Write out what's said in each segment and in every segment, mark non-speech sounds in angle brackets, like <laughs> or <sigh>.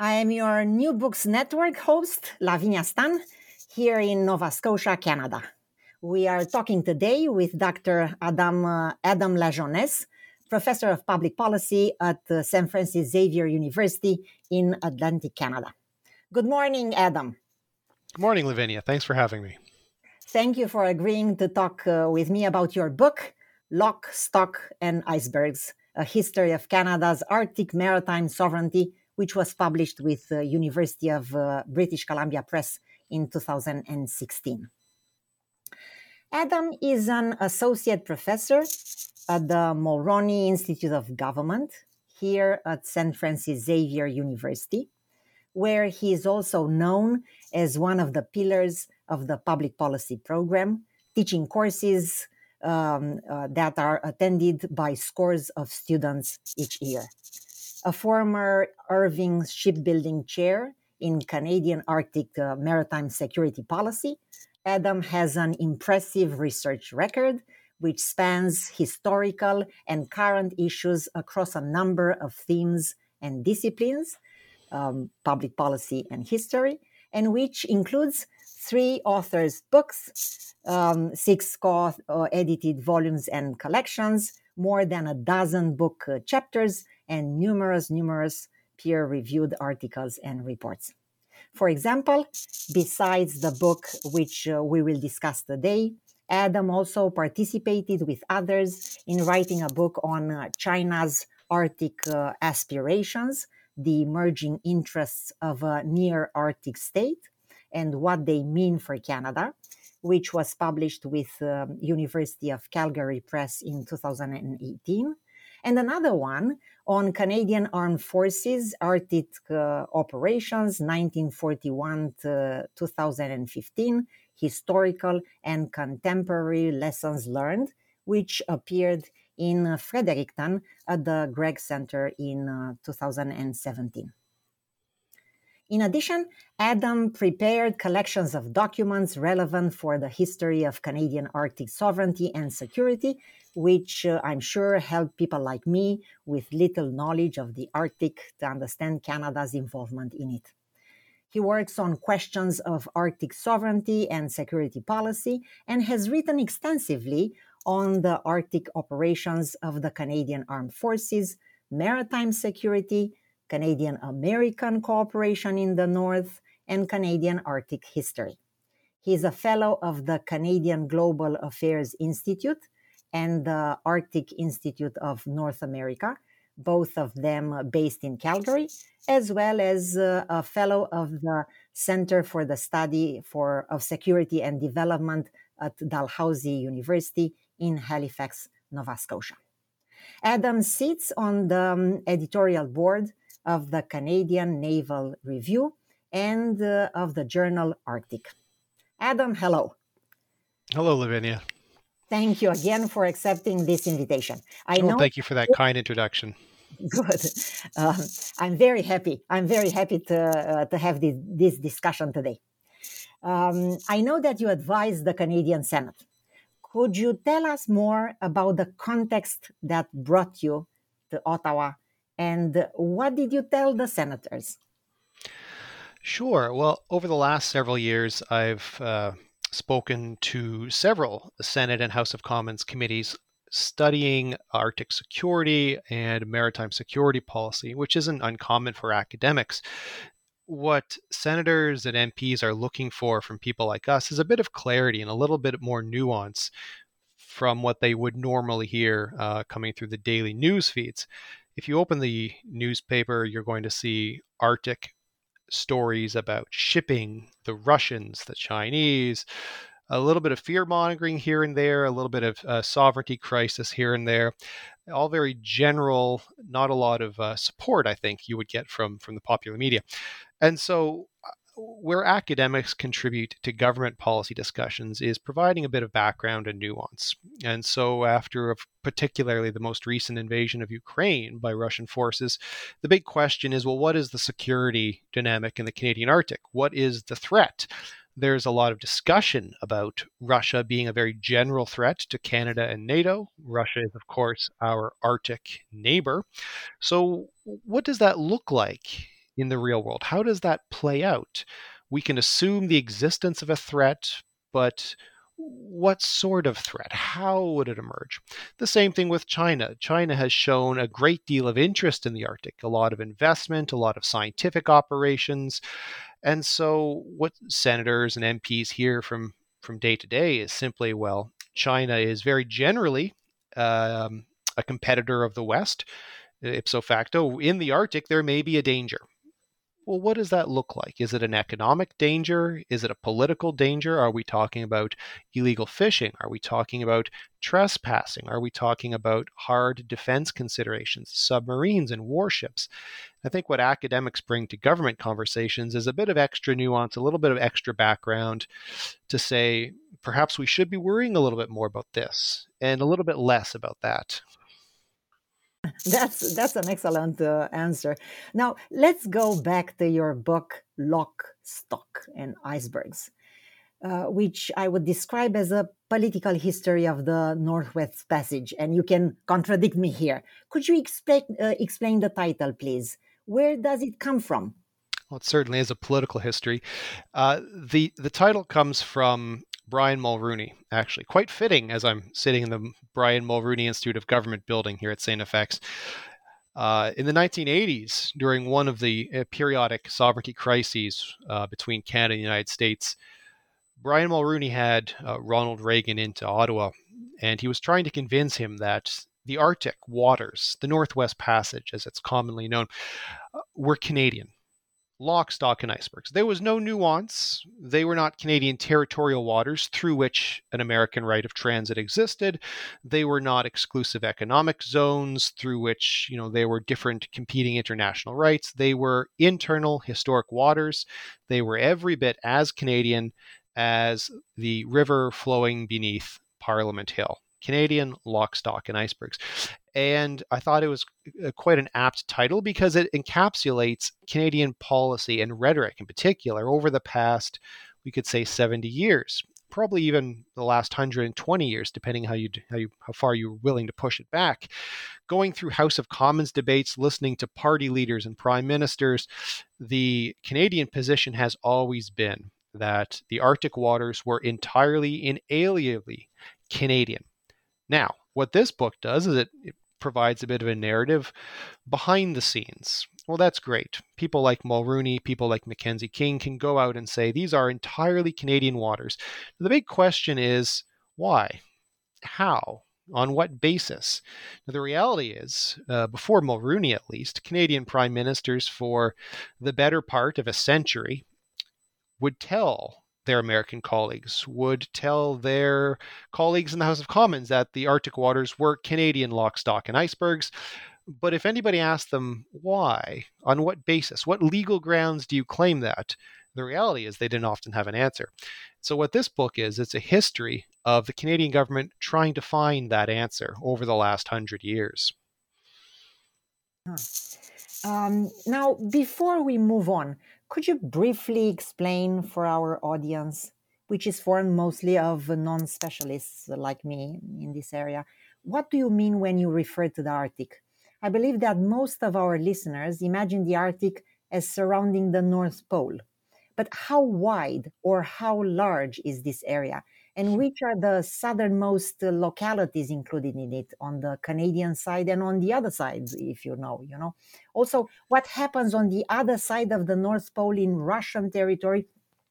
I am your New Books Network host, Lavinia Stan, here in Nova Scotia, Canada. We are talking today with Dr. Adam, uh, Adam Lajeunesse, professor of public policy at uh, St. Francis Xavier University in Atlantic Canada. Good morning, Adam. Good morning, Lavinia. Thanks for having me. Thank you for agreeing to talk uh, with me about your book, Lock, Stock, and Icebergs A History of Canada's Arctic Maritime Sovereignty which was published with the University of uh, British Columbia Press in 2016. Adam is an associate professor at the Mulroney Institute of Government here at St. Francis Xavier University, where he is also known as one of the pillars of the public policy program, teaching courses um, uh, that are attended by scores of students each year a former Irving Shipbuilding Chair in Canadian Arctic uh, Maritime Security Policy. Adam has an impressive research record which spans historical and current issues across a number of themes and disciplines, um, public policy and history, and which includes three authors' books, um, six co edited volumes and collections, more than a dozen book uh, chapters, and numerous, numerous peer reviewed articles and reports. For example, besides the book which uh, we will discuss today, Adam also participated with others in writing a book on uh, China's Arctic uh, aspirations, the emerging interests of a near Arctic state, and what they mean for Canada, which was published with um, University of Calgary Press in 2018 and another one on Canadian Armed Forces Arctic uh, Operations 1941 to 2015 Historical and Contemporary Lessons Learned, which appeared in Fredericton at the Gregg Center in uh, 2017. In addition, Adam prepared collections of documents relevant for the history of Canadian Arctic sovereignty and security, which uh, I'm sure helped people like me with little knowledge of the Arctic to understand Canada's involvement in it. He works on questions of Arctic sovereignty and security policy and has written extensively on the Arctic operations of the Canadian Armed Forces, maritime security, Canadian American cooperation in the North, and Canadian Arctic history. He is a fellow of the Canadian Global Affairs Institute and the Arctic Institute of North America, both of them based in Calgary, as well as uh, a fellow of the Center for the Study for, of Security and Development at Dalhousie University in Halifax, Nova Scotia. Adam sits on the um, editorial board of the Canadian Naval Review and uh, of the journal Arctic. Adam, hello. Hello, Lavinia. Thank you again for accepting this invitation. I oh, know. Thank you for that kind introduction. <laughs> Good. Um, I'm very happy. I'm very happy to, uh, to have this, this discussion today. Um, I know that you advised the Canadian Senate. Could you tell us more about the context that brought you to Ottawa and what did you tell the senators? Sure. Well, over the last several years, I've uh, spoken to several Senate and House of Commons committees studying Arctic security and maritime security policy, which isn't uncommon for academics. What senators and MPs are looking for from people like us is a bit of clarity and a little bit more nuance from what they would normally hear uh, coming through the daily news feeds. If you open the newspaper, you're going to see Arctic stories about shipping, the Russians, the Chinese, a little bit of fear mongering here and there, a little bit of uh, sovereignty crisis here and there. All very general, not a lot of uh, support, I think, you would get from from the popular media. And so, where academics contribute to government policy discussions is providing a bit of background and nuance. And so, after particularly the most recent invasion of Ukraine by Russian forces, the big question is well, what is the security dynamic in the Canadian Arctic? What is the threat? There's a lot of discussion about Russia being a very general threat to Canada and NATO. Russia is, of course, our Arctic neighbor. So, what does that look like in the real world? How does that play out? We can assume the existence of a threat, but what sort of threat? How would it emerge? The same thing with China. China has shown a great deal of interest in the Arctic, a lot of investment, a lot of scientific operations. And so, what senators and MPs hear from from day to day is simply, well, China is very generally um, a competitor of the West. Ipso facto, in the Arctic, there may be a danger well, what does that look like? Is it an economic danger? Is it a political danger? Are we talking about illegal fishing? Are we talking about trespassing? Are we talking about hard defense considerations, submarines and warships? I think what academics bring to government conversations is a bit of extra nuance, a little bit of extra background to say perhaps we should be worrying a little bit more about this and a little bit less about that. <laughs> That's that's an excellent uh, answer. Now let's go back to your book, Lock, Stock, and Icebergs, uh, which I would describe as a political history of the Northwest Passage. And you can contradict me here. Could you explain uh, explain the title, please? Where does it come from? Well, it certainly is a political history. Uh, the the title comes from Brian Mulroney, actually. Quite fitting as I'm sitting in the Brian Mulroney Institute of Government building here at St. FX. Uh, in the 1980s, during one of the uh, periodic sovereignty crises uh, between Canada and the United States, Brian Mulroney had uh, Ronald Reagan into Ottawa, and he was trying to convince him that the Arctic waters, the Northwest Passage, as it's commonly known, uh, were Canadian lock, stock, and icebergs. There was no nuance. They were not Canadian territorial waters through which an American right of transit existed. They were not exclusive economic zones through which, you know, there were different competing international rights. They were internal historic waters. They were every bit as Canadian as the river flowing beneath Parliament Hill. Canadian Lock, Stock, and Icebergs. And I thought it was uh, quite an apt title because it encapsulates Canadian policy and rhetoric in particular over the past, we could say, 70 years. Probably even the last 120 years, depending how you how you how far you're willing to push it back. Going through House of Commons debates, listening to party leaders and prime ministers, the Canadian position has always been that the Arctic waters were entirely inalienably Canadian. Now, what this book does is it, it provides a bit of a narrative behind the scenes. Well, that's great. People like Mulroney, people like Mackenzie King can go out and say these are entirely Canadian waters. The big question is why? How? On what basis? Now, the reality is, uh, before Mulroney at least, Canadian prime ministers for the better part of a century would tell their American colleagues, would tell their colleagues in the House of Commons that the Arctic waters were Canadian lock, stock, and icebergs. But if anybody asked them why, on what basis, what legal grounds do you claim that? The reality is they didn't often have an answer. So, what this book is, it's a history of the Canadian government trying to find that answer over the last hundred years. Um, now, before we move on, could you briefly explain for our audience, which is formed mostly of non specialists like me in this area, what do you mean when you refer to the Arctic? I believe that most of our listeners imagine the Arctic as surrounding the North Pole. But how wide or how large is this area? And which are the southernmost localities included in it on the Canadian side and on the other sides, if you know, you know? Also, what happens on the other side of the North Pole in Russian territory?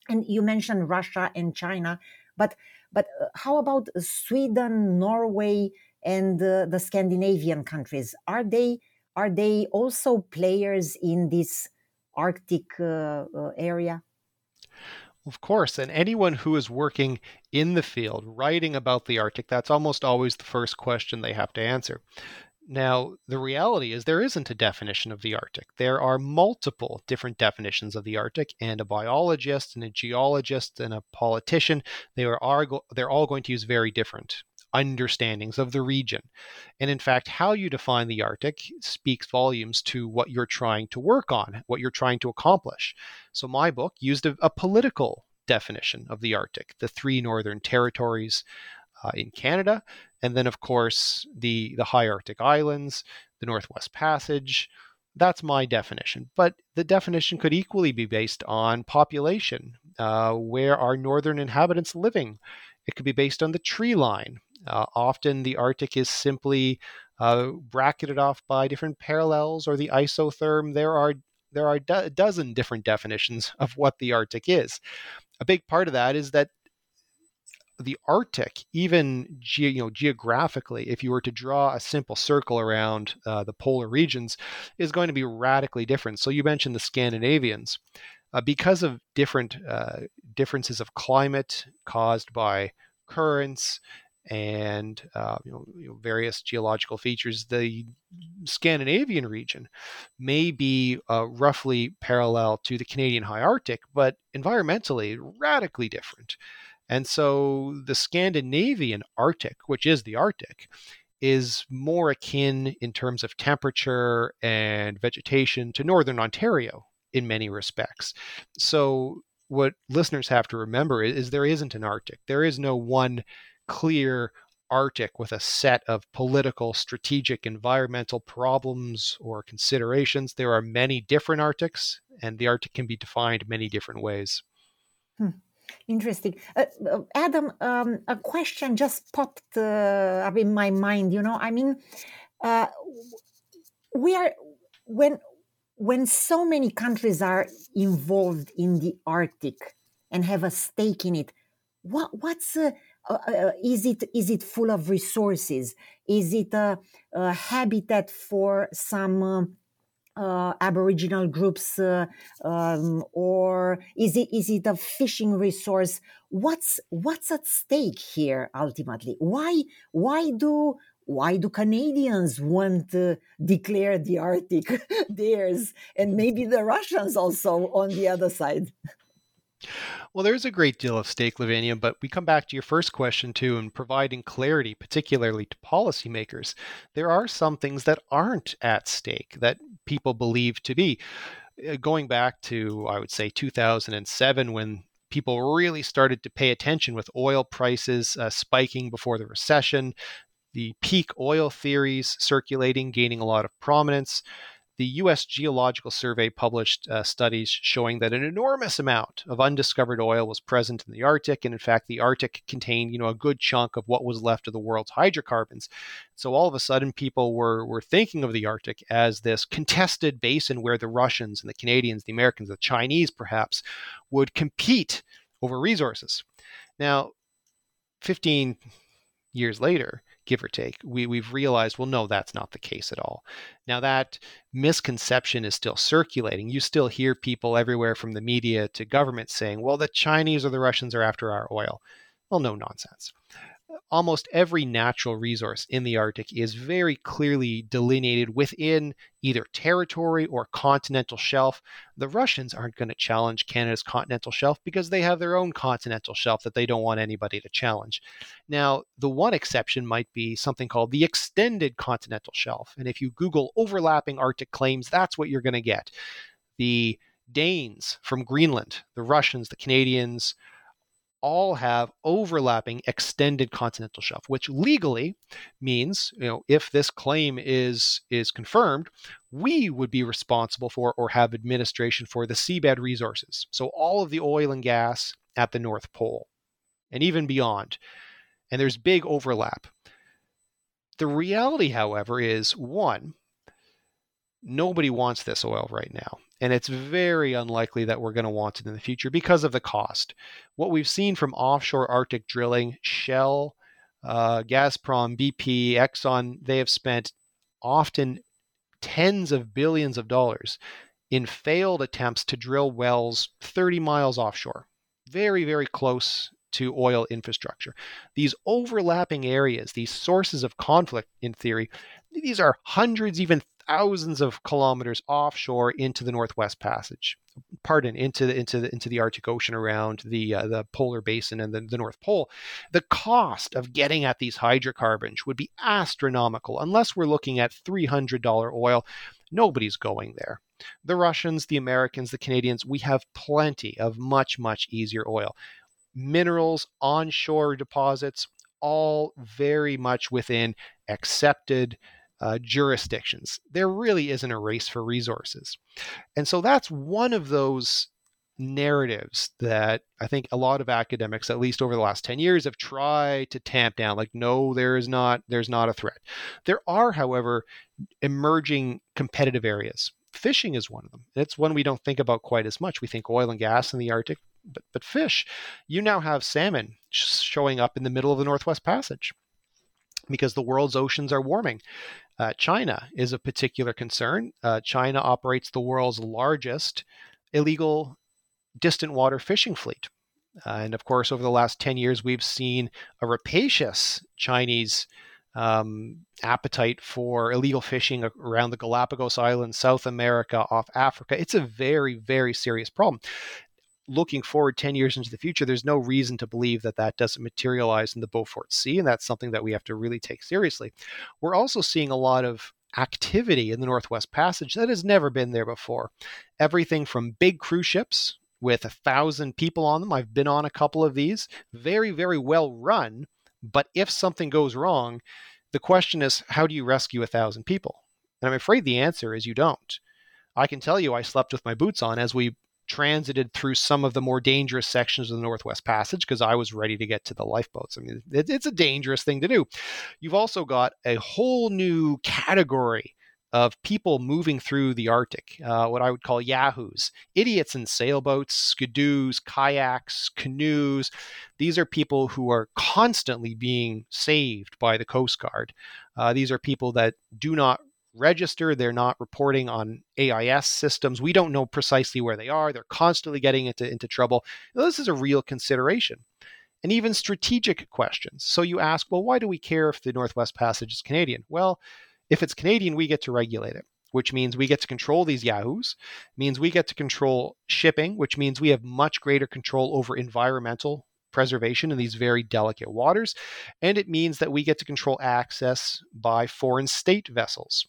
And you mentioned Russia and China, but but uh, how about Sweden, Norway, and uh, the Scandinavian countries? Are they are they also players in this Arctic uh, uh, area? Of course, and anyone who is working in the field, writing about the Arctic, that's almost always the first question they have to answer. Now, the reality is there isn't a definition of the Arctic. There are multiple different definitions of the Arctic, and a biologist and a geologist and a politician, they are, are they're all going to use very different understandings of the region. And in fact, how you define the Arctic speaks volumes to what you're trying to work on, what you're trying to accomplish. So my book used a, a political definition of the Arctic, the three northern territories uh, in Canada, and then of course the the high Arctic islands, the Northwest Passage. That's my definition. But the definition could equally be based on population. Uh, where are northern inhabitants living? It could be based on the tree line. Uh, often the Arctic is simply uh, bracketed off by different parallels or the isotherm. There are there are a dozen different definitions of what the Arctic is. A big part of that is that the Arctic, even ge- you know geographically, if you were to draw a simple circle around uh, the polar regions, is going to be radically different. So you mentioned the Scandinavians, uh, because of different uh, differences of climate caused by currents and uh, you, know, you, know, various geological features, the Scandinavian region may be uh, roughly parallel to the Canadian high Arctic, but environmentally radically different. And so the Scandinavian Arctic, which is the Arctic, is more akin in terms of temperature and vegetation to northern Ontario in many respects. So what listeners have to remember is, is there isn't an Arctic. There is no one clear Arctic with a set of political, strategic, environmental problems or considerations. There are many different Arctics, and the Arctic can be defined many different ways. Hmm. Interesting. Uh, uh, Adam, um, a question just popped uh, up in my mind. You know, I mean, uh, we are when when so many countries are involved in the Arctic and have a stake in it. What what's uh, uh, is it is it full of resources? Is it a, a habitat for some? uh, Aboriginal groups, uh, um, or is it is it a fishing resource? What's what's at stake here ultimately? Why why do why do Canadians want to declare the Arctic <laughs> theirs, and maybe the Russians also on the other side? <laughs> Well, there's a great deal of stake, Lavinia, but we come back to your first question too, and providing clarity, particularly to policymakers. There are some things that aren't at stake that people believe to be. Uh, going back to, I would say, 2007, when people really started to pay attention with oil prices uh, spiking before the recession, the peak oil theories circulating, gaining a lot of prominence the U.S. Geological Survey published uh, studies showing that an enormous amount of undiscovered oil was present in the Arctic, and in fact, the Arctic contained, you know, a good chunk of what was left of the world's hydrocarbons. So all of a sudden, people were were thinking of the Arctic as this contested basin where the Russians and the Canadians, the Americans, the Chinese, perhaps, would compete over resources. Now, 15 years later, give or take, we, we've realized, well, no, that's not the case at all. Now, that misconception is still circulating. You still hear people everywhere from the media to government saying, well, the Chinese or the Russians are after our oil. Well, no nonsense. Almost every natural resource in the Arctic is very clearly delineated within either territory or continental shelf. The Russians aren't going to challenge Canada's continental shelf because they have their own continental shelf that they don't want anybody to challenge. Now, the one exception might be something called the extended continental shelf. And if you Google overlapping Arctic claims, that's what you're going to get. The Danes from Greenland, the Russians, the Canadians, all have overlapping extended continental shelf, which legally means, you know, if this claim is is confirmed, we would be responsible for or have administration for the seabed resources. So all of the oil and gas at the North Pole and even beyond. And there's big overlap. The reality, however, is one, nobody wants this oil right now. And it's very unlikely that we're going to want it in the future because of the cost. What we've seen from offshore Arctic drilling, Shell, uh, Gazprom, BP, Exxon, they have spent often tens of billions of dollars in failed attempts to drill wells 30 miles offshore, very, very close to oil infrastructure. These overlapping areas, these sources of conflict in theory, these are hundreds, even thousands of kilometers offshore into the Northwest Passage. Pardon, into the into the into the Arctic Ocean around the uh, the polar basin and the, the North Pole. The cost of getting at these hydrocarbons would be astronomical unless we're looking at $300 oil. Nobody's going there. The Russians, the Americans, the Canadians, we have plenty of much, much easier oil. Minerals, onshore deposits, all very much within accepted uh, jurisdictions. There really isn't a race for resources. And so that's one of those narratives that I think a lot of academics, at least over the last 10 years, have tried to tamp down. Like, no, there is not, there's not a threat. There are, however, emerging competitive areas. Fishing is one of them. It's one we don't think about quite as much. We think oil and gas in the Arctic, but, but fish. You now have salmon showing up in the middle of the Northwest Passage because the world's oceans are warming. Uh, China is a particular concern. Uh, China operates the world's largest illegal distant water fishing fleet. Uh, and of course, over the last 10 years, we've seen a rapacious Chinese um, appetite for illegal fishing around the Galapagos Islands, South America, off Africa. It's a very, very serious problem looking forward 10 years into the future, there's no reason to believe that that doesn't materialize in the Beaufort Sea. And that's something that we have to really take seriously. We're also seeing a lot of activity in the Northwest Passage that has never been there before. Everything from big cruise ships with a thousand people on them. I've been on a couple of these, very, very well run. But if something goes wrong, the question is, how do you rescue a thousand people? And I'm afraid the answer is you don't. I can tell you I slept with my boots on as we transited through some of the more dangerous sections of the Northwest Passage because I was ready to get to the lifeboats. I mean, it, it's a dangerous thing to do. You've also got a whole new category of people moving through the Arctic, uh, what I would call yahoos, idiots in sailboats, skidoos, kayaks, canoes. These are people who are constantly being saved by the Coast Guard. Uh, these are people that do not register. They're not reporting on AIS systems. We don't know precisely where they are. They're constantly getting into, into trouble. Now, this is a real consideration. And even strategic questions. So you ask, well, why do we care if the Northwest Passage is Canadian? Well, if it's Canadian, we get to regulate it, which means we get to control these yahoos, means we get to control shipping, which means we have much greater control over environmental preservation in these very delicate waters. And it means that we get to control access by foreign state vessels,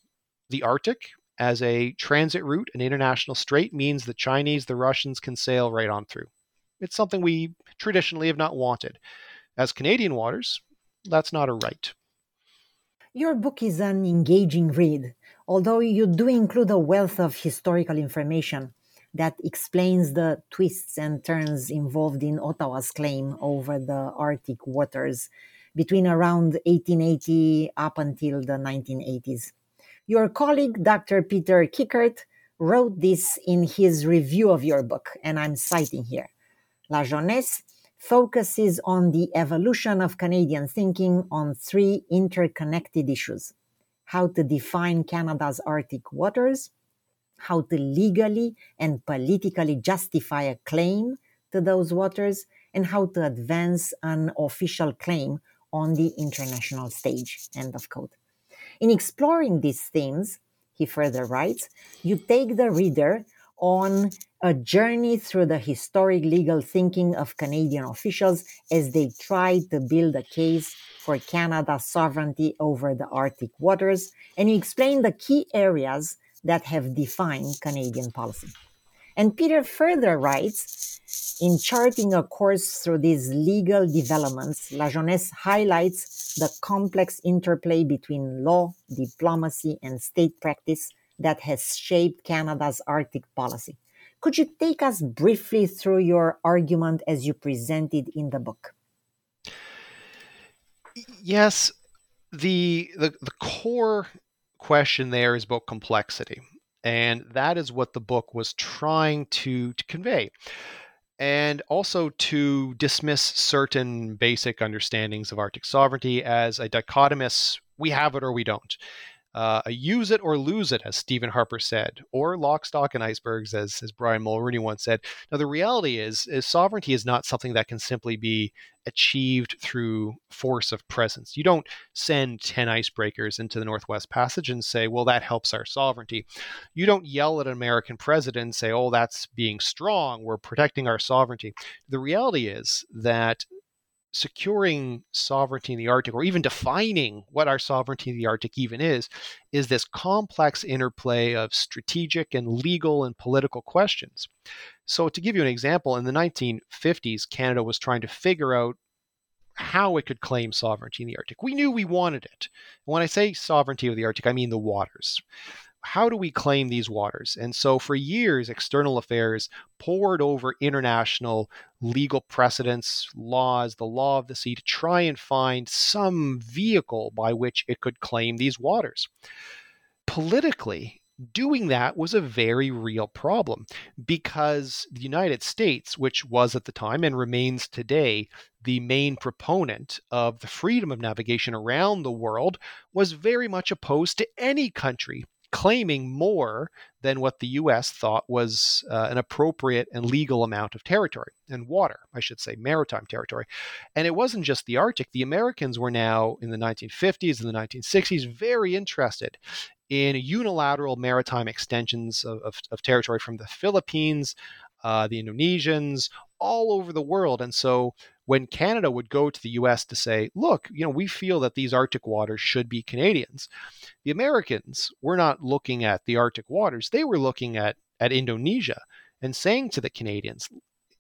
the Arctic as a transit route, an international strait, means the Chinese, the Russians can sail right on through. It's something we traditionally have not wanted. As Canadian waters, that's not a right. Your book is an engaging read, although you do include a wealth of historical information that explains the twists and turns involved in Ottawa's claim over the Arctic waters between around 1880 up until the 1980s. Your colleague, Dr. Peter Kikkert, wrote this in his review of your book, and I'm citing here. Lajeunesse focuses on the evolution of Canadian thinking on three interconnected issues how to define Canada's Arctic waters, how to legally and politically justify a claim to those waters, and how to advance an official claim on the international stage. End of quote. In exploring these themes, he further writes, you take the reader on a journey through the historic legal thinking of Canadian officials as they try to build a case for Canada's sovereignty over the Arctic waters, and you explain the key areas that have defined Canadian policy. And Peter further writes In charting a course through these legal developments, Lajeunesse highlights the complex interplay between law, diplomacy, and state practice that has shaped Canada's Arctic policy. Could you take us briefly through your argument as you presented in the book? Yes, the the, the core question there is about complexity. And that is what the book was trying to, to convey. And also to dismiss certain basic understandings of Arctic sovereignty as a dichotomous we have it or we don't uh, use it or lose it, as Stephen Harper said, or lock, stock, and icebergs, as, as Brian Mulroney once said. Now, the reality is, is sovereignty is not something that can simply be achieved through force of presence. You don't send 10 icebreakers into the Northwest Passage and say, well, that helps our sovereignty. You don't yell at an American president and say, oh, that's being strong. We're protecting our sovereignty. The reality is that securing sovereignty in the Arctic, or even defining what our sovereignty in the Arctic even is, is this complex interplay of strategic and legal and political questions. So, to give you an example, in the 1950s, Canada was trying to figure out how it could claim sovereignty in the Arctic. We knew we wanted it. When I say sovereignty of the Arctic, I mean the waters how do we claim these waters? And so for years, external affairs pored over international legal precedents, laws, the law of the sea to try and find some vehicle by which it could claim these waters. Politically, doing that was a very real problem because the United States, which was at the time and remains today the main proponent of the freedom of navigation around the world, was very much opposed to any country claiming more than what the US thought was uh, an appropriate and legal amount of territory and water, I should say, maritime territory. And it wasn't just the Arctic. The Americans were now in the 1950s and the 1960s very interested in unilateral maritime extensions of, of, of territory from the Philippines, uh, the Indonesians, all over the world. And so when Canada would go to the US to say, look, you know, we feel that these Arctic waters should be Canadians, the Americans were not looking at the Arctic waters. They were looking at, at Indonesia and saying to the Canadians,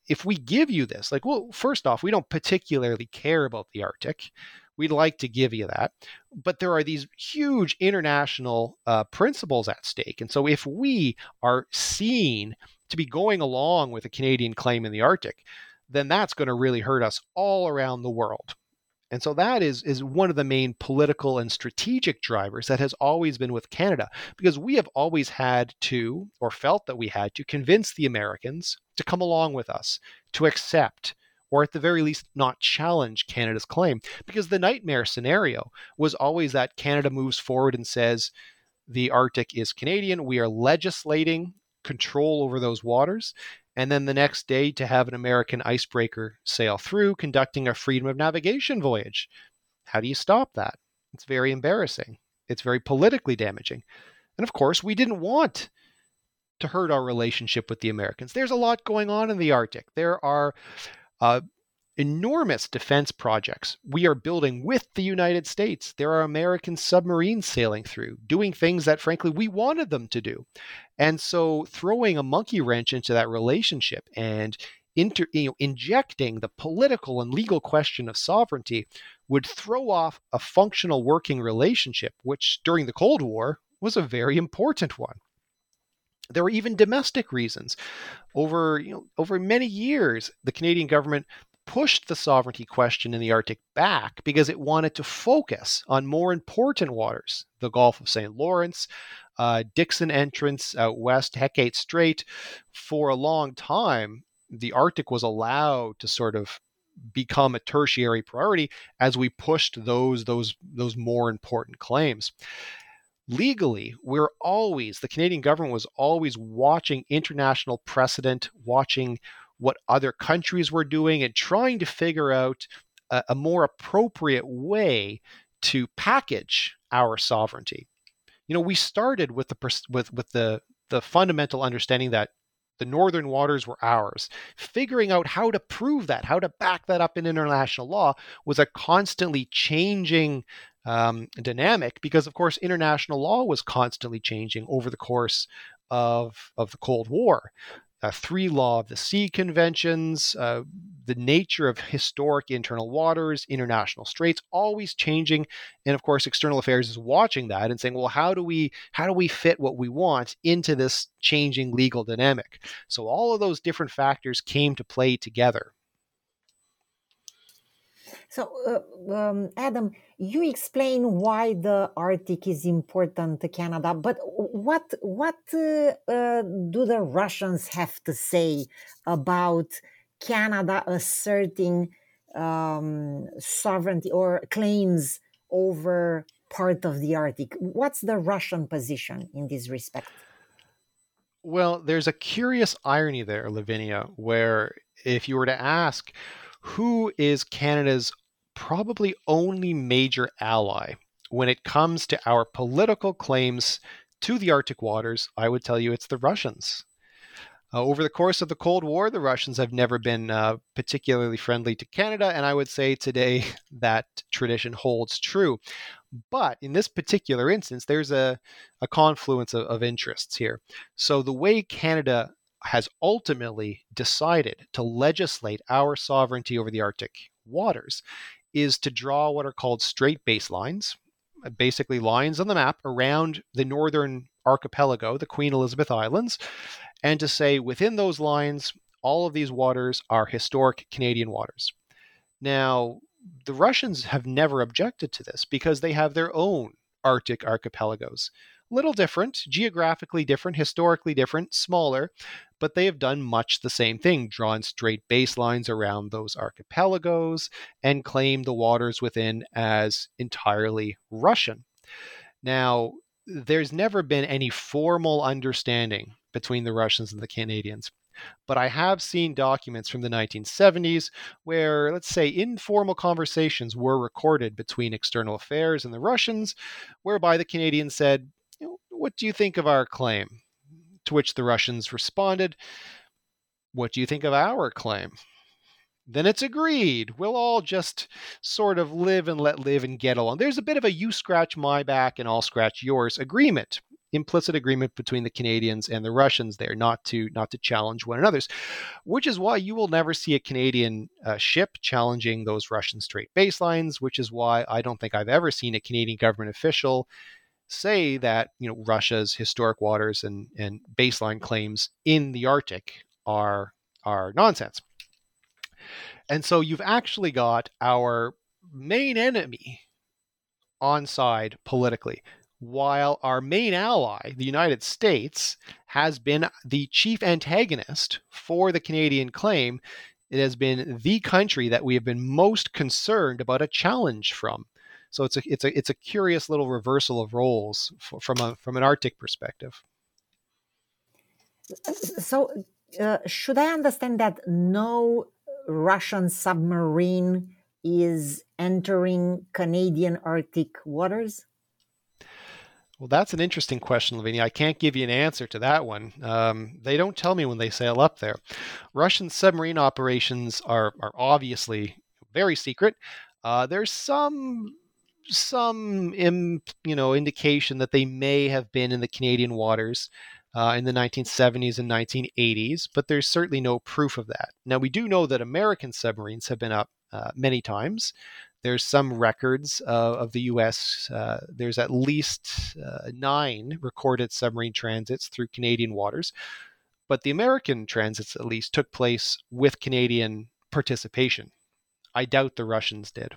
if we give you this, like, well, first off, we don't particularly care about the Arctic. We'd like to give you that. But there are these huge international uh, principles at stake. And so if we are seen to be going along with a Canadian claim in the Arctic, then that's going to really hurt us all around the world. And so that is is one of the main political and strategic drivers that has always been with Canada because we have always had to or felt that we had to convince the Americans to come along with us, to accept or at the very least not challenge Canada's claim because the nightmare scenario was always that Canada moves forward and says the Arctic is Canadian, we are legislating control over those waters and then the next day to have an American icebreaker sail through, conducting a freedom of navigation voyage. How do you stop that? It's very embarrassing. It's very politically damaging. And of course, we didn't want to hurt our relationship with the Americans. There's a lot going on in the Arctic. There are uh, enormous defense projects we are building with the United States. There are American submarines sailing through, doing things that, frankly, we wanted them to do. And so throwing a monkey wrench into that relationship and inter, you know, injecting the political and legal question of sovereignty would throw off a functional working relationship, which during the Cold War was a very important one. There were even domestic reasons. Over, you know, over many years, the Canadian government pushed the sovereignty question in the Arctic back because it wanted to focus on more important waters, the Gulf of St. Lawrence, uh, Dixon Entrance out west, Hecate Strait. For a long time, the Arctic was allowed to sort of become a tertiary priority as we pushed those those those more important claims legally we're always the canadian government was always watching international precedent watching what other countries were doing and trying to figure out a, a more appropriate way to package our sovereignty. You know, we started with the with with the the fundamental understanding that the northern waters were ours. Figuring out how to prove that, how to back that up in international law, was a constantly changing um, dynamic because, of course, international law was constantly changing over the course of, of the Cold War uh, three law of the sea conventions, uh, the nature of historic internal waters, international straits, always changing, and of course, external affairs is watching that and saying, well, how do we how do we fit what we want into this changing legal dynamic? So all of those different factors came to play together. So, uh, um, Adam, you explain why the Arctic is important to Canada, but what what uh, uh, do the Russians have to say about Canada asserting um, sovereignty or claims over part of the Arctic? What's the Russian position in this respect? Well, there's a curious irony there, Lavinia, where if you were to ask who is Canada's probably only major ally when it comes to our political claims to the Arctic waters, I would tell you it's the Russians. Uh, over the course of the Cold War, the Russians have never been uh, particularly friendly to Canada, and I would say today <laughs> that tradition holds true. But in this particular instance, there's a, a confluence of, of interests here. So the way Canada has ultimately decided to legislate our sovereignty over the Arctic waters is to draw what are called straight baselines, uh, basically lines on the map around the northern archipelago, the Queen Elizabeth Islands, and to say within those lines, all of these waters are historic Canadian waters. Now, the Russians have never objected to this because they have their own Arctic archipelagos little different, geographically different, historically different, smaller, but they have done much the same thing, drawn straight baselines around those archipelagos and claimed the waters within as entirely Russian. Now, there's never been any formal understanding between the Russians and the Canadians. But I have seen documents from the 1970s where, let's say, informal conversations were recorded between external affairs and the Russians, whereby the Canadians said, what do you think of our claim? To which the Russians responded, What do you think of our claim? Then it's agreed. We'll all just sort of live and let live and get along. There's a bit of a you scratch my back and I'll scratch yours agreement implicit agreement between the Canadians and the Russians there, not to not to challenge one another's, which is why you will never see a Canadian uh, ship challenging those Russian straight baselines. Which is why I don't think I've ever seen a Canadian government official say that you know Russia's historic waters and, and baseline claims in the Arctic are are nonsense. And so you've actually got our main enemy on side politically, while our main ally, the United States, has been the chief antagonist for the Canadian claim. It has been the country that we have been most concerned about a challenge from. So it's a it's a it's a curious little reversal of roles for, from a from an Arctic perspective. So uh, should I understand that no Russian submarine is entering Canadian Arctic waters? Well, that's an interesting question, Lavinia. I can't give you an answer to that one. Um, they don't tell me when they sail up there. Russian submarine operations are, are obviously very secret. Uh, there's some some you know indication that they may have been in the Canadian waters uh, in the 1970s and 1980s, but there's certainly no proof of that. Now we do know that American submarines have been up uh, many times. There's some records uh, of the U.S. Uh, there's at least uh, nine recorded submarine transits through Canadian waters, but the American transits at least took place with Canadian participation. I doubt the Russians did.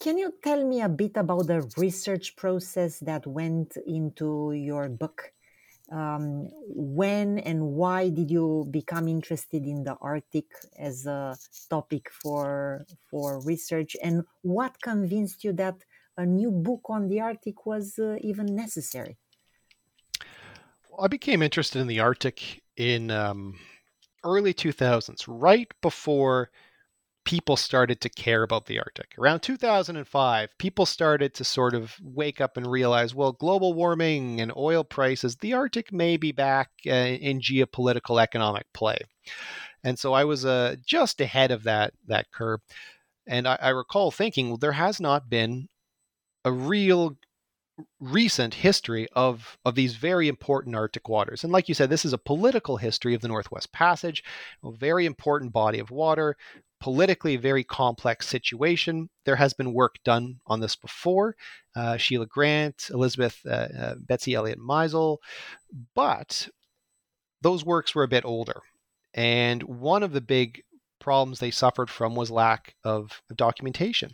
Can you tell me a bit about the research process that went into your book? Um, when and why did you become interested in the Arctic as a topic for for research? And what convinced you that a new book on the Arctic was uh, even necessary? I became interested in the Arctic in um, early 2000s, right before people started to care about the Arctic. Around 2005, people started to sort of wake up and realize, well, global warming and oil prices, the Arctic may be back uh, in geopolitical economic play. And so I was uh, just ahead of that that curve. And I, I recall thinking, well, there has not been a real recent history of of these very important Arctic waters. And like you said, this is a political history of the Northwest Passage, a very important body of water, politically very complex situation. There has been work done on this before. Uh, Shelagh Grant, Elizabeth, uh, uh, Betsy Elliott Meisel, but those works were a bit older. And one of the big problems they suffered from was lack of, of documentation.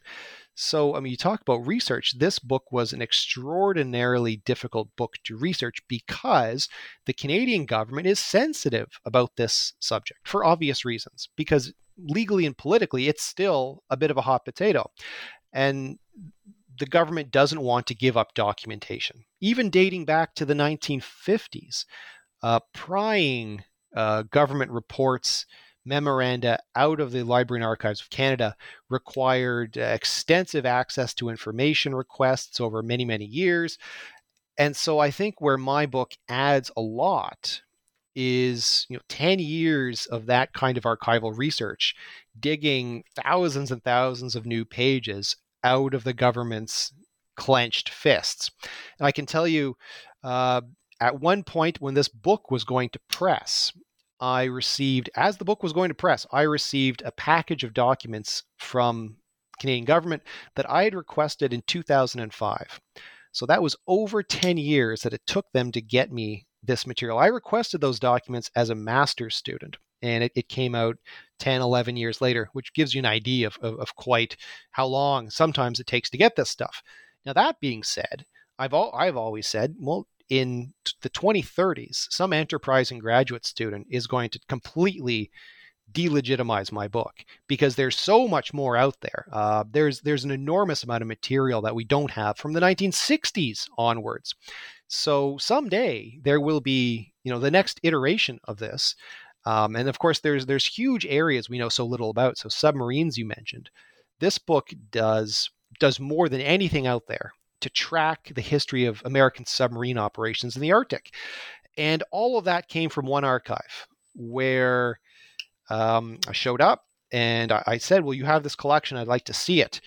So, I mean, you talk about research. This book was an extraordinarily difficult book to research because the Canadian government is sensitive about this subject for obvious reasons, because legally and politically, it's still a bit of a hot potato. And the government doesn't want to give up documentation. Even dating back to the 1950s, uh, prying uh, government reports memoranda out of the Library and Archives of Canada required uh, extensive access to information requests over many, many years. And so I think where my book adds a lot is you know 10 years of that kind of archival research digging thousands and thousands of new pages out of the government's clenched fists and i can tell you uh, at one point when this book was going to press I received, as the book was going to press, I received a package of documents from Canadian government that I had requested in 2005. So that was over 10 years that it took them to get me this material. I requested those documents as a master's student, and it, it came out 10, 11 years later, which gives you an idea of, of, of quite how long sometimes it takes to get this stuff. Now, that being said, I've, I've always said, well, in the 2030s, some enterprising graduate student is going to completely delegitimize my book because there's so much more out there. Uh, there's there's an enormous amount of material that we don't have from the 1960s onwards. So someday there will be you know the next iteration of this, um, and of course there's there's huge areas we know so little about. So submarines you mentioned, this book does does more than anything out there to track the history of American submarine operations in the Arctic. And all of that came from one archive where um, I showed up and I, I, said, Well, you have this collection. I'd like to see it.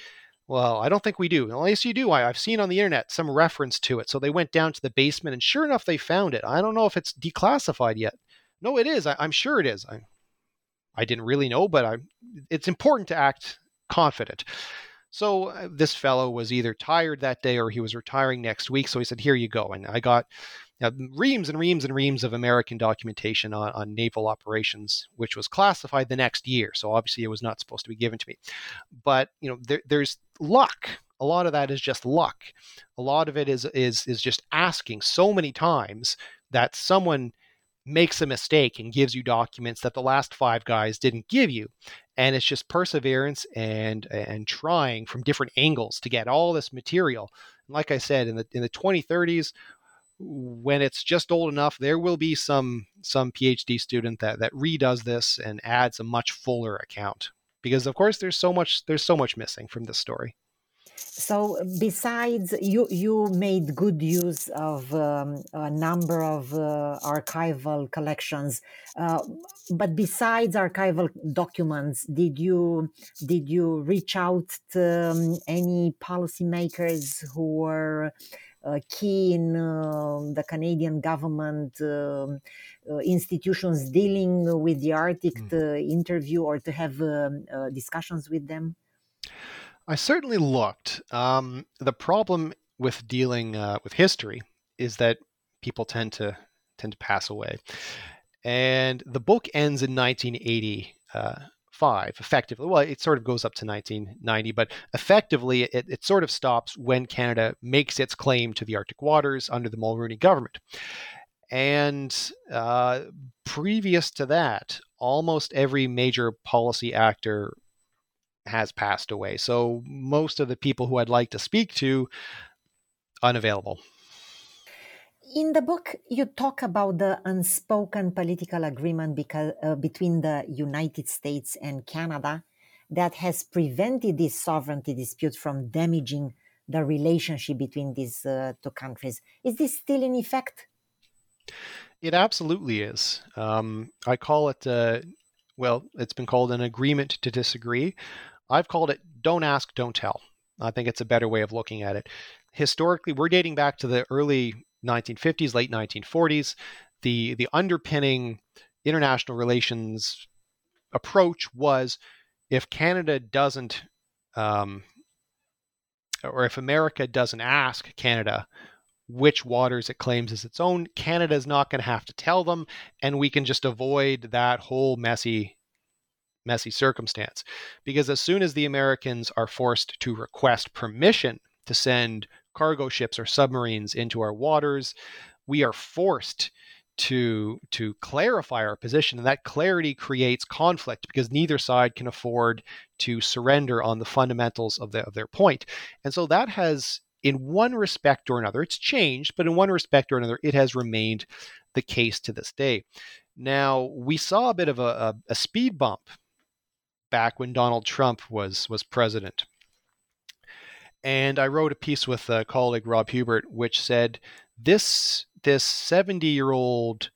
Well, I don't think we do. Yes, you do. I, I've seen on the internet some reference to it. So they went down to the basement and sure enough, they found it. I don't know if it's declassified yet. No, it is. I, am sure it is. I, I didn't really know, but I, it's important to act confident. So uh, this fellow was either tired that day or he was retiring next week. So he said, Here you go. And I got uh, reams and reams and reams of American documentation on, on naval operations, which was classified the next year. So obviously it was not supposed to be given to me. But, you know, there, there's luck. A lot of that is just luck. A lot of it is is is just asking so many times that someone makes a mistake and gives you documents that the last five guys didn't give you and it's just perseverance and and trying from different angles to get all this material and like i said in the in the 2030s when it's just old enough there will be some some phd student that that redoes this and adds a much fuller account because of course there's so much there's so much missing from this story. So besides you you made good use of um, a number of uh, archival collections uh, but besides archival documents did you did you reach out to um, any policymakers who were uh, key in uh, the Canadian government um, institutions dealing with the Arctic mm. to interview or to have um, uh, discussions with them? I certainly looked. Um, the problem with dealing uh, with history is that people tend to tend to pass away. And the book ends in 1980. five effectively well it sort of goes up to 1990 but effectively it, it sort of stops when canada makes its claim to the arctic waters under the mulroney government and uh, previous to that almost every major policy actor has passed away so most of the people who i'd like to speak to unavailable in the book, you talk about the unspoken political agreement because, uh, between the United States and Canada that has prevented this sovereignty dispute from damaging the relationship between these uh, two countries. Is this still in effect? It absolutely is. Um, I call it, uh, well, it's been called an agreement to disagree. I've called it don't ask, don't tell. I think it's a better way of looking at it. Historically, we're dating back to the early 1950s, late 1940s, the the underpinning international relations approach was if Canada doesn't, um, or if America doesn't ask Canada which waters it claims as its own, Canada is not going to have to tell them, and we can just avoid that whole messy messy circumstance. Because as soon as the Americans are forced to request permission to send cargo ships or submarines into our waters, we are forced to to clarify our position and that clarity creates conflict because neither side can afford to surrender on the fundamentals of, the, of their point and so that has in one respect or another it's changed but in one respect or another it has remained the case to this day. Now we saw a bit of a, a, a speed bump back when donald trump was was president. And I wrote a piece with a colleague, Rob Huebert, which said this this 70 year old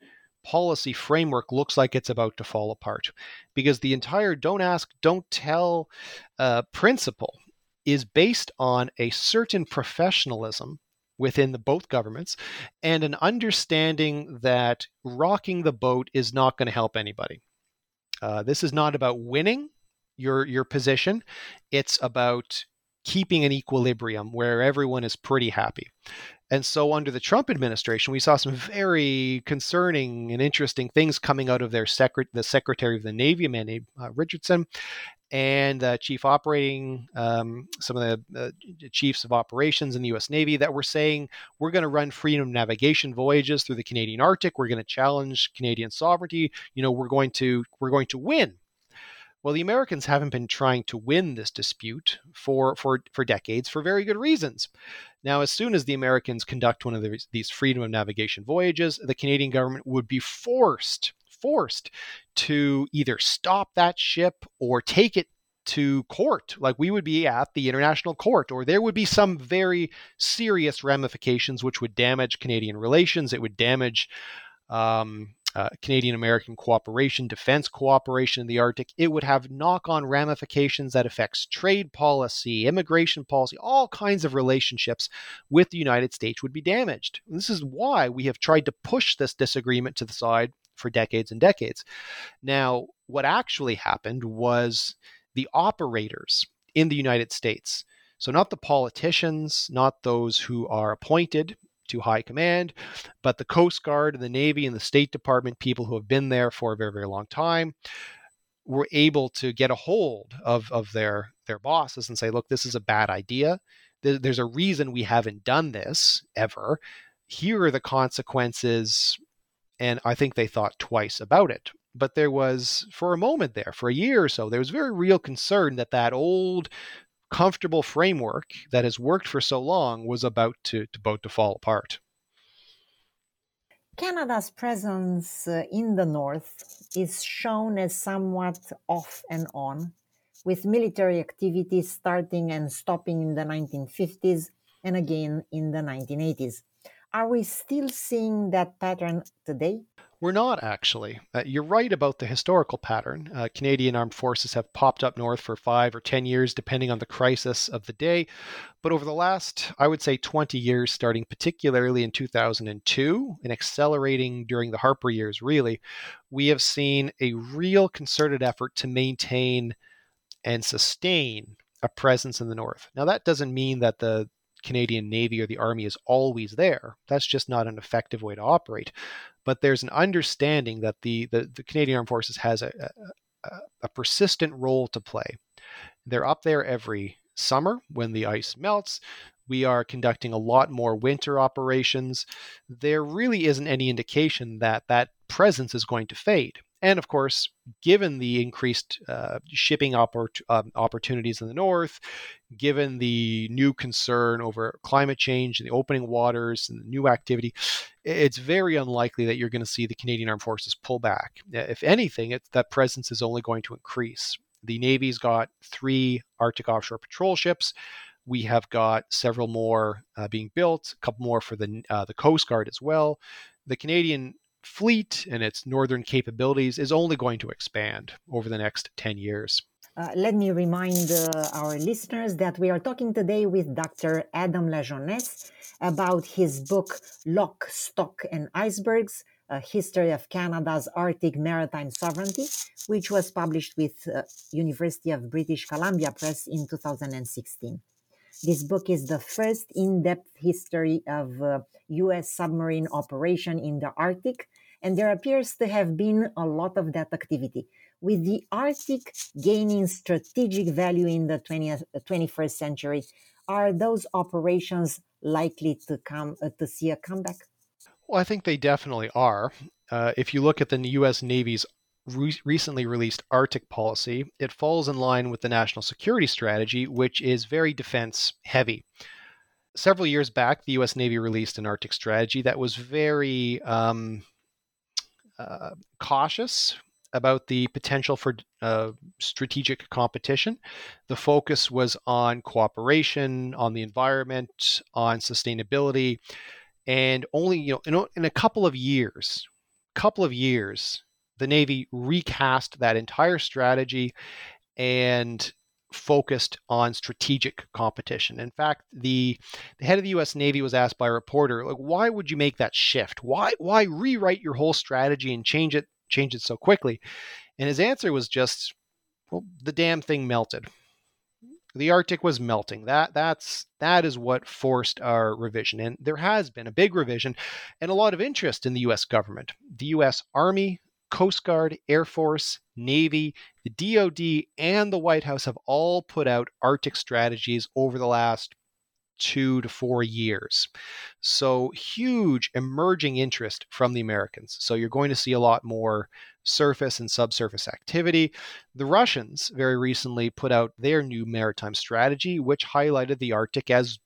policy framework looks like it's about to fall apart. Because the entire don't ask, don't tell uh, principle is based on a certain professionalism within the both governments and an understanding that rocking the boat is not going to help anybody. Uh, this is not about winning your your position; it's about keeping an equilibrium where everyone is pretty happy. And so, under the Trump administration, we saw some very concerning and interesting things coming out of their secret, the Secretary of the Navy, a man named uh, Richardson, and the Chief Operating, um, some of the uh, chiefs of operations in the U.S. Navy that were saying we're going to run freedom navigation voyages through the Canadian Arctic. We're going to challenge Canadian sovereignty. You know, we're going to we're going to win well, the Americans haven't been trying to win this dispute for, for, for decades for very good reasons. Now, as soon as the Americans conduct one of the, these freedom of navigation voyages, the Canadian government would be forced forced to either stop that ship or take it to court. Like we would be at the international court, or there would be some very serious ramifications which would damage Canadian relations. It would damage um, uh, Canadian American cooperation, defense cooperation in the Arctic, it would have knock on ramifications that affects trade policy, immigration policy, all kinds of relationships with the United States would be damaged. And this is why we have tried to push this disagreement to the side for decades and decades. Now, what actually happened was the operators in the United States. So, not the politicians, not those who are appointed to high command, but the Coast Guard and the Navy and the State Department, people who have been there for a very, very long time, were able to get a hold of, of their, their bosses and say, look, this is a bad idea. There's a reason we haven't done this ever. Here are the consequences. And I think they thought twice about it. But there was, for a moment there, for a year or so, there was very real concern that that old comfortable framework that has worked for so long was about to, to about to fall apart. Canada's presence uh, in the north is shown as somewhat off and on, with military activities starting and stopping in the 1950s and again in the 1980s. Are we still seeing that pattern today? We're not actually. Uh, you're right about the historical pattern. Uh, Canadian armed forces have popped up north for five or 10 years, depending on the crisis of the day. But over the last, I would say, 20 years, starting particularly in 2002 and accelerating during the Harper years, really, we have seen a real concerted effort to maintain and sustain a presence in the north. Now, that doesn't mean that the Canadian Navy or the Army is always there. That's just not an effective way to operate but there's an understanding that the, the, the Canadian Armed Forces has a, a, a persistent role to play. They're up there every summer when the ice melts. We are conducting a lot more winter operations. There really isn't any indication that that presence is going to fade. And of course, given the increased uh, shipping oppor- uh, opportunities in the north, given the new concern over climate change and the opening waters and the new activity, it's very unlikely that you're going to see the Canadian Armed Forces pull back. If anything, that presence is only going to increase. The Navy's got three Arctic offshore patrol ships. We have got several more uh, being built, a couple more for the uh, the Coast Guard as well. The Canadian fleet and its northern capabilities is only going to expand over the next 10 years. Uh, let me remind uh, our listeners that we are talking today with Dr. Adam Lajeunesse about his book Lock, Stock and Icebergs A History of Canada's Arctic Maritime Sovereignty, which was published with uh, University of British Columbia Press in 2016. This book is the first in depth history of US uh, submarine operation in the Arctic and there appears to have been a lot of that activity. With the Arctic gaining strategic value in the 20th, 21st century, are those operations likely to come uh, to see a comeback? Well, I think they definitely are. Uh, if you look at the U.S. Navy's re- recently released Arctic policy, it falls in line with the national security strategy, which is very defense heavy. Several years back, the U.S. Navy released an Arctic strategy that was very um, uh, cautious about the potential for uh, strategic competition. The focus was on cooperation, on the environment, on sustainability, and only you know in, in a couple of years, couple of years, the Navy recast that entire strategy and focused on strategic competition. In fact, the the head of the U.S. Navy was asked by a reporter, like, why would you make that shift? Why why rewrite your whole strategy and change it change it so quickly? And his answer was just, well, the damn thing melted. The Arctic was melting. That that's that is what forced our revision. And there has been a big revision and a lot of interest in the US government. The US Army, Coast Guard, Air Force, Navy, the DoD, and the White House have all put out Arctic strategies over the last two to four years. So, huge emerging interest from the Americans. So, you're going to see a lot more surface and subsurface activity. The Russians very recently put out their new maritime strategy, which highlighted the Arctic as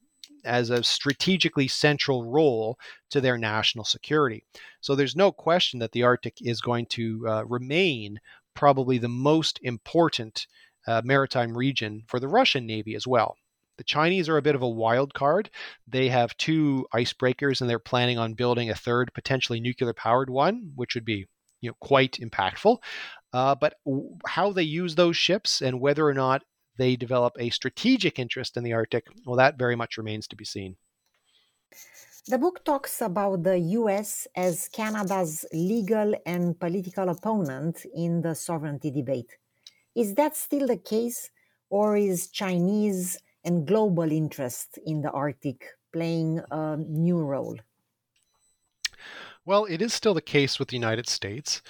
as a strategically central role to their national security. So there's no question that the Arctic is going to uh, remain probably the most important uh, maritime region for the Russian Navy as well. The Chinese are a bit of a wild card. They have two icebreakers and they're planning on building a third, potentially nuclear powered one, which would be you know, quite impactful. Uh, but how they use those ships and whether or not they develop a strategic interest in the Arctic, well, that very much remains to be seen. The book talks about the US as Canada's legal and political opponent in the sovereignty debate. Is that still the case, or is Chinese and global interest in the Arctic playing a new role? Well, it is still the case with the United States.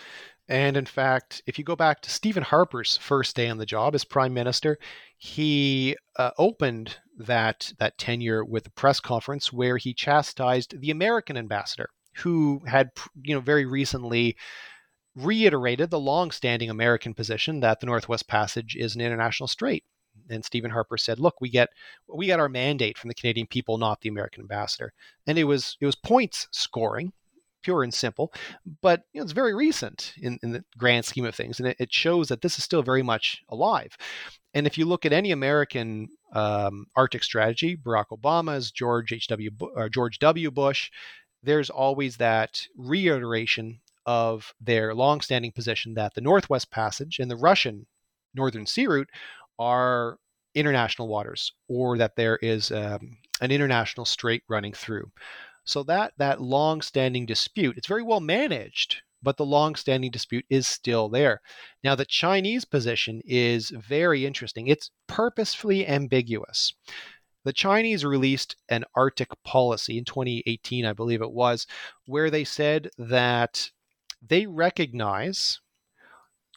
And in fact, if you go back to Stephen Harper's first day on the job as prime minister, he uh, opened that that tenure with a press conference where he chastised the American ambassador, who had you know very recently reiterated the long-standing American position that the Northwest Passage is an international strait. And Stephen Harper said, "Look, we get we get our mandate from the Canadian people, not the American ambassador." And it was it was points scoring pure and simple, but you know, it's very recent in, in the grand scheme of things, and it, it, shows that this is still very much alive. And if you look at any American um, Arctic strategy, Barack Obama's, George H.W. Uh, George W. Bush, there's always that reiteration of their longstanding position that the Northwest Passage and the Russian Northern Sea Route are international waters, or that there is um, an international strait running through. So that that long-standing dispute, it's very well managed, but the long-standing dispute is still there. Now the Chinese position is very interesting. It's purposefully ambiguous. The Chinese released an Arctic policy in 2018, I believe it was, where they said that they recognize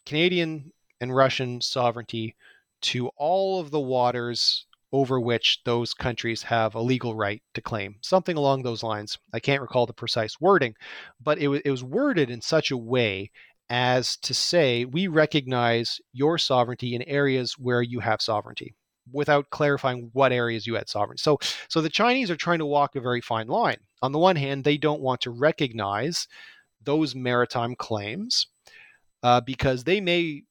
Canadian and Russian sovereignty to all of the waters over which those countries have a legal right to claim. Something along those lines. I can't recall the precise wording, but it, w- it was worded in such a way as to say we recognize your sovereignty in areas where you have sovereignty without clarifying what areas you had sovereignty. So so the Chinese are trying to walk a very fine line. On the one hand, they don't want to recognize those maritime claims uh, because they may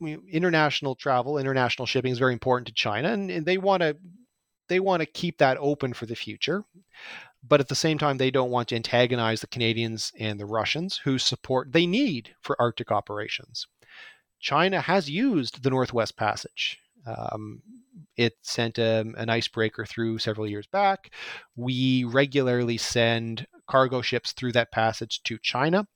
international travel, international shipping is very important to China, and, and they want to they want to keep that open for the future. But at the same time, they don't want to antagonize the Canadians and the Russians who support they need for Arctic operations. China has used the Northwest Passage. Um, it sent a, um, an icebreaker through several years back. We regularly send cargo ships through that passage to China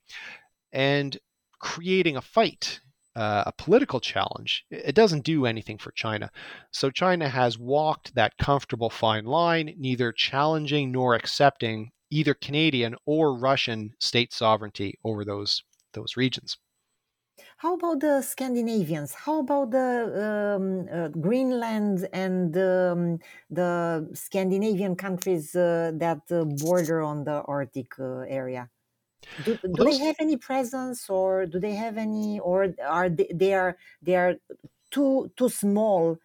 and creating a fight uh, a political challenge, it doesn't do anything for China. So China has walked that comfortable fine line, neither challenging nor accepting either Canadian or Russian state sovereignty over those those regions. How about the Scandinavians? How about the um, uh, Greenland and um, the Scandinavian countries uh, that uh, border on the Arctic uh, area? Do, do they have any presence, or do they have any, or are they, they are they are too too small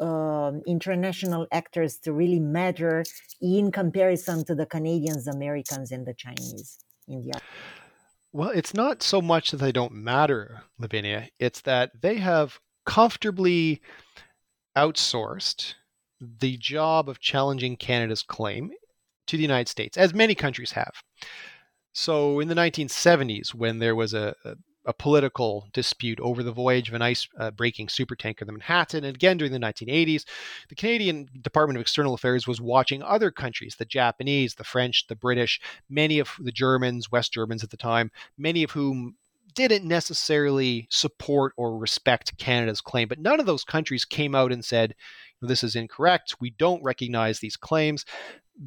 uh, international actors to really matter in comparison to the Canadians, Americans, and the Chinese India? Well, it's not so much that they don't matter, Lavinia. It's that they have comfortably outsourced the job of challenging Canada's claim to the United States, as many countries have. So in the 1970s, when there was a, a, a political dispute over the voyage of an ice uh, breaking supertanker, the Manhattan, and again during the 1980s, the Canadian Department of External Affairs was watching other countries, the Japanese, the French, the British, many of the Germans, West Germans at the time, many of whom didn't necessarily support or respect Canada's claim. But none of those countries came out and said, this is incorrect. We don't recognize these claims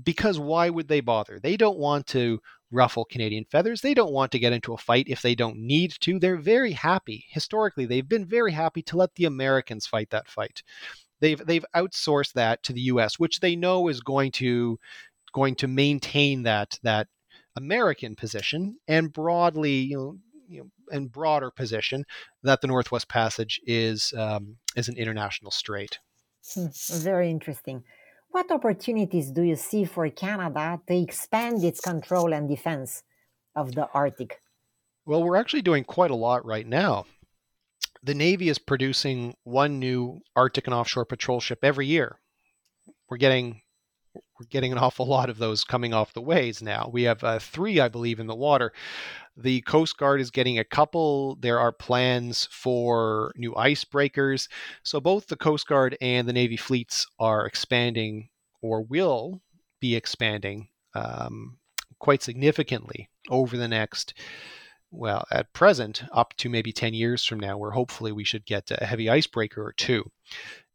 because why would they bother? They don't want to ruffle Canadian feathers. They don't want to get into a fight if they don't need to. They're very happy. Historically, they've been very happy to let the Americans fight that fight. They've they've outsourced that to the US, which they know is going to going to maintain that that American position and broadly, you know, you know, and broader position that the Northwest Passage is um, is an international strait. Hmm, very interesting. What opportunities do you see for Canada to expand its control and defense of the Arctic? Well, we're actually doing quite a lot right now. The Navy is producing one new Arctic and offshore patrol ship every year. We're getting we're getting an awful lot of those coming off the ways now. We have uh, three, I believe, in the water. The Coast Guard is getting a couple. There are plans for new icebreakers. So both the Coast Guard and the Navy fleets are expanding or will be expanding um, quite significantly over the next well, at present, up to maybe 10 years from now, where hopefully we should get a heavy icebreaker or two.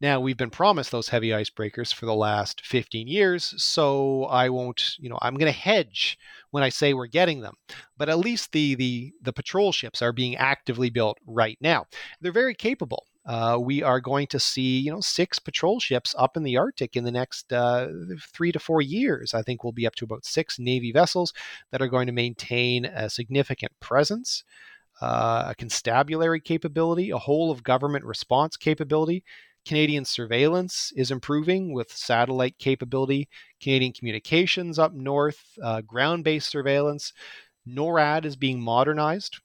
Now, we've been promised those heavy icebreakers for the last 15 years, so I won't, you know, I'm going to hedge when I say we're getting them. But at least the, the, the patrol ships are being actively built right now. They're very capable uh, we are going to see, you know, six patrol ships up in the Arctic in the next uh, three to four years. I think we'll be up to about six Navy vessels that are going to maintain a significant presence, uh, a constabulary capability, a whole of government response capability. Canadian surveillance is improving with satellite capability, Canadian communications up north, uh, ground based surveillance. NORAD is being modernized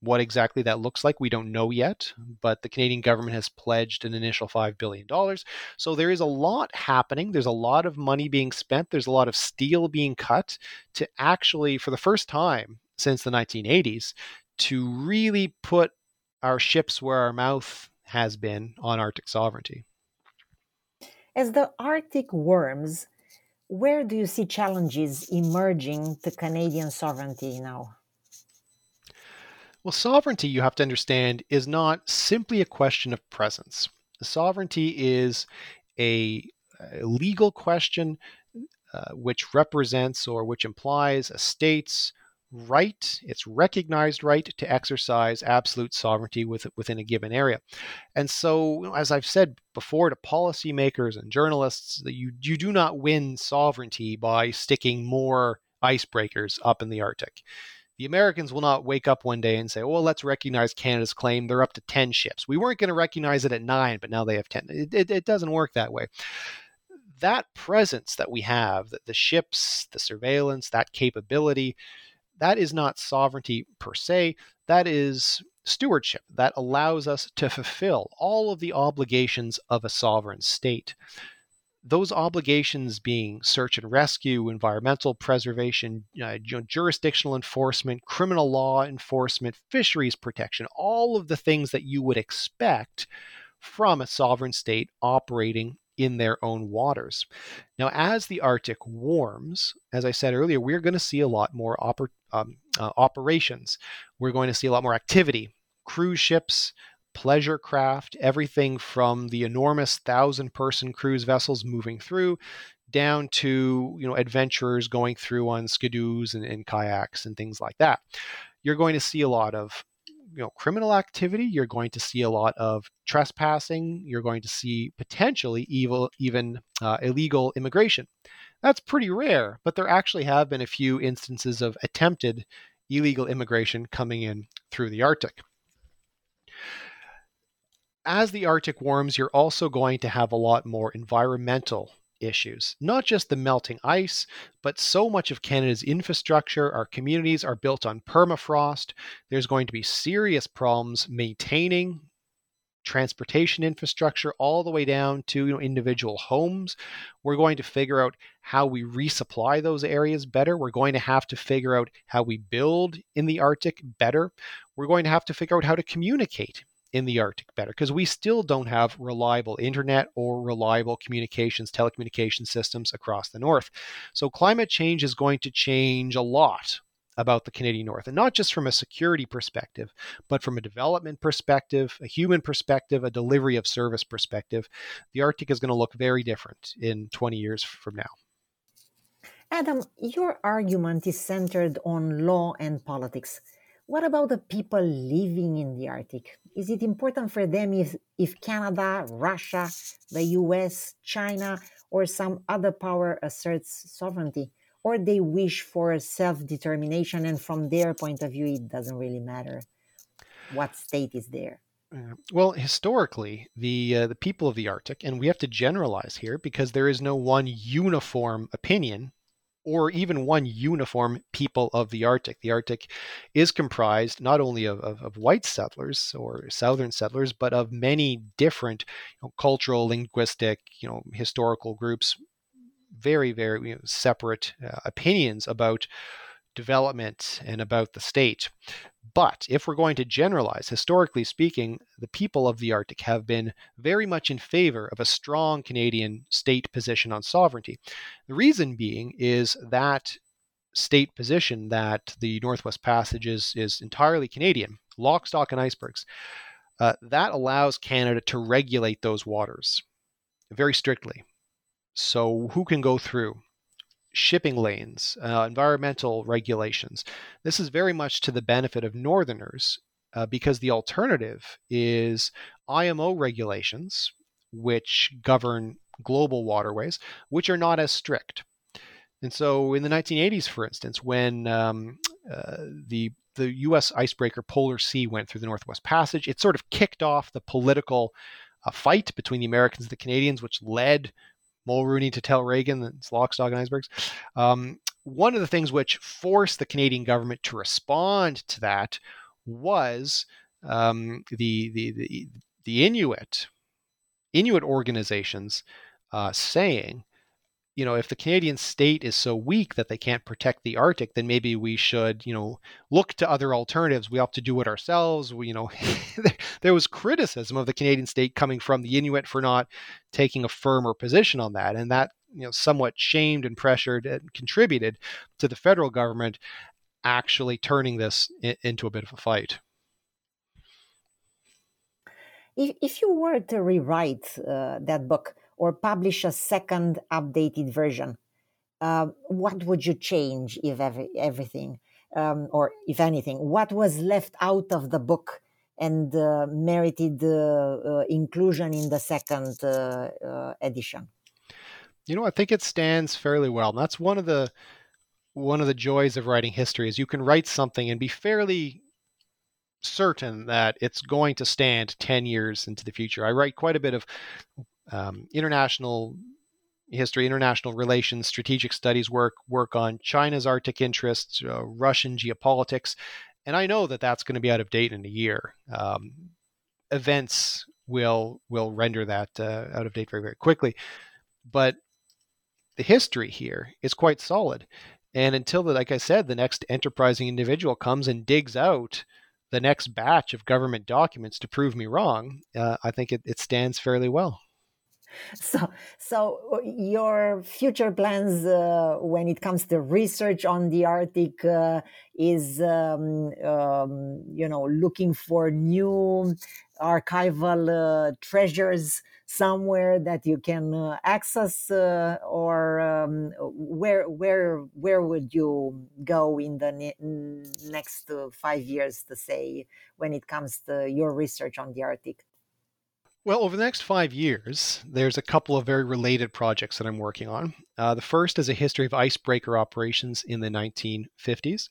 what exactly that looks like, we don't know yet, but the Canadian government has pledged an initial $5 billion. So there is a lot happening. There's a lot of money being spent. There's a lot of steel being cut to actually, for the first time since the 1980s, to really put our ships where our mouth has been on Arctic sovereignty. As the Arctic warms, where do you see challenges emerging to Canadian sovereignty now? Well, sovereignty, you have to understand, is not simply a question of presence. Sovereignty is a, a legal question uh, which represents or which implies a state's right, its recognized right to exercise absolute sovereignty with, within a given area. And so, as I've said before to policymakers and journalists, you, you do not win sovereignty by sticking more icebreakers up in the Arctic. The Americans will not wake up one day and say, well, let's recognize Canada's claim. They're up to 10 ships. We weren't going to recognize it at nine, but now they have 10. It, it, it doesn't work that way that presence that we have, that the ships, the surveillance, that capability, that is not sovereignty per se. That is stewardship that allows us to fulfill all of the obligations of a sovereign state. Those obligations being search and rescue, environmental preservation, uh, jurisdictional enforcement, criminal law enforcement, fisheries protection, all of the things that you would expect from a sovereign state operating in their own waters. Now, as the Arctic warms, as I said earlier, we're going to see a lot more oper- um, uh, operations. We're going to see a lot more activity. Cruise ships, pleasure craft, everything from the enormous thousand person cruise vessels moving through down to you know adventurers going through on skidoos and, and kayaks and things like that. You're going to see a lot of you know criminal activity. You're going to see a lot of trespassing. You're going to see potentially evil even uh, illegal immigration. That's pretty rare but there actually have been a few instances of attempted illegal immigration coming in through the arctic as the arctic warms you're also going to have a lot more environmental issues. Not just the melting ice, but so much of Canada's infrastructure, our communities are built on permafrost. There's going to be serious problems maintaining transportation infrastructure all the way down to you know, individual homes. We're going to figure out how we resupply those areas better. We're going to have to figure out how we build in the Arctic better. We're going to have to figure out how to communicate in the Arctic better because we still don't have reliable internet or reliable communications, telecommunication systems across the North. So climate change is going to change a lot about the Canadian North, and not just from a security perspective, but from a development perspective, a human perspective, a delivery of service perspective. The Arctic is going to look very different in 20 years from now. Adam, your argument is centered on law and politics. What about the people living in the Arctic? Is it important for them if, if Canada, Russia, the US, China, or some other power asserts sovereignty? Or they wish for self determination, and from their point of view, it doesn't really matter what state is there? Well, historically, the uh, the people of the Arctic, and we have to generalize here because there is no one uniform opinion or even one uniform people of the Arctic. The Arctic is comprised not only of, of, of white settlers or southern settlers, but of many different you know, cultural, linguistic, you know, historical groups, very, very you know, separate uh, opinions about development and about the state. But if we're going to generalize, historically speaking, the people of the Arctic have been very much in favor of a strong Canadian state position on sovereignty. The reason being is that state position that the Northwest Passage is, is entirely Canadian, lock, stock, and icebergs. Uh, that allows Canada to regulate those waters very strictly. So, who can go through? Shipping lanes, uh, environmental regulations. This is very much to the benefit of Northerners uh, because the alternative is IMO regulations, which govern global waterways, which are not as strict. And so, in the 1980s, for instance, when um, uh, the the U.S. icebreaker Polar Sea went through the Northwest Passage, it sort of kicked off the political uh, fight between the Americans and the Canadians, which led Mulroney to tell Reagan that it's lock, stock, and icebergs. Um, one of the things which forced the Canadian government to respond to that was um, the, the, the the Inuit Inuit organizations uh, saying you know, if the Canadian state is so weak that they can't protect the Arctic, then maybe we should, you know, look to other alternatives. We have to do it ourselves. We, you know, <laughs> there was criticism of the Canadian state coming from the Inuit for not taking a firmer position on that, and that, you know, somewhat shamed and pressured and contributed to the federal government actually turning this into a bit of a fight. If, if you were to rewrite uh, that book, or publish a second updated version, uh, what would you change if every, everything? um, or if anything, what was left out of the book and uh, merited uh, uh, inclusion in the second uh, edition? You know, I think it stands fairly well. And that's one of the one of the joys of writing history is you can write something and be fairly certain that it's going to stand 10 years into the future. I write quite a bit of um, international history, international relations, strategic studies work, work on China's Arctic interests, uh, Russian geopolitics, and I know that that's going to be out of date in a year. Um, events will will render that uh, out of date very very quickly, but the history here is quite solid. And until, the, like I said, the next enterprising individual comes and digs out the next batch of government documents to prove me wrong, uh, I think it, it stands fairly well. <laughs> So, so uh, your future plans uh, when it comes to research on the Arctic uh, is, um, um, you know, looking for new archival uh, treasures somewhere that you can uh, access, uh, or um, where where where would you go in the ne- next five years to say when it comes to your research on the Arctic? Well, over the next five years, there's a couple of very related projects that I'm working on. Uh, the first is a history of icebreaker operations in the 1950s.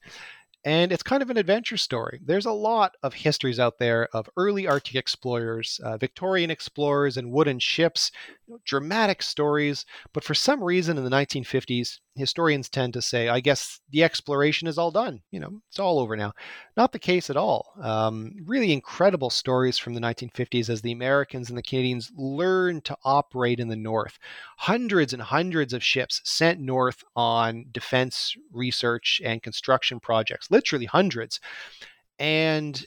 And it's kind of an adventure story. There's a lot of histories out there of early Arctic explorers, uh, Victorian explorers, and wooden ships, you know, dramatic stories. But for some reason in the 1950s, historians tend to say, I guess the exploration is all done. You know, it's all over now. Not the case at all. Um, really incredible stories from the 1950s as the Americans and the Canadians learned to operate in the North. Hundreds and hundreds of ships sent north on defense research and construction projects, literally hundreds. And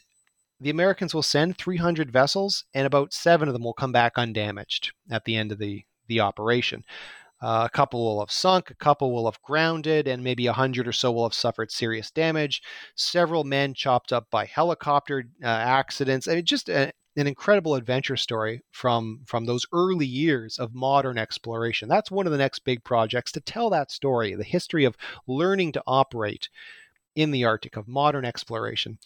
the Americans will send 300 vessels, and about seven of them will come back undamaged at the end of the, the operation. Uh, a couple will have sunk, a couple will have grounded, and maybe a hundred or so will have suffered serious damage. Several men chopped up by helicopter uh, accidents. I mean, just a, an incredible adventure story from from those early years of modern exploration. That's one of the next big projects to tell that story, the history of learning to operate in the Arctic of modern exploration.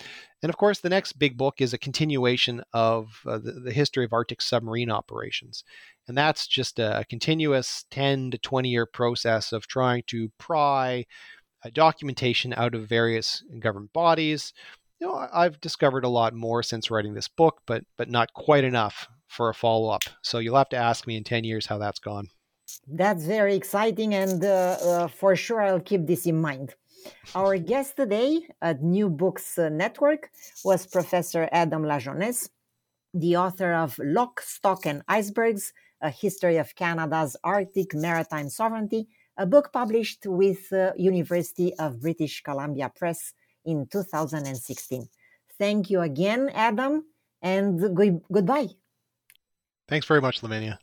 And of course, the next big book is a continuation of uh, the, the, history of Arctic submarine operations. And that's just a, continuous 10 to 20 year process of trying to pry uh, documentation out of various government bodies. You know, I've discovered a lot more since writing this book, but but not quite enough for a follow up. So you'll have to ask me in 10 years how that's gone. That's very exciting, and uh, uh for sure I'll keep this in mind. Our guest today at New Books uh, Network was Professor Adam Lajeunesse, the author of Lock, Stock, and Icebergs A History of Canada's Arctic Maritime Sovereignty, a book published with uh, University of British Columbia Press in 2016. Thank you again, Adam, and good- goodbye. Thanks very much, Lavinia.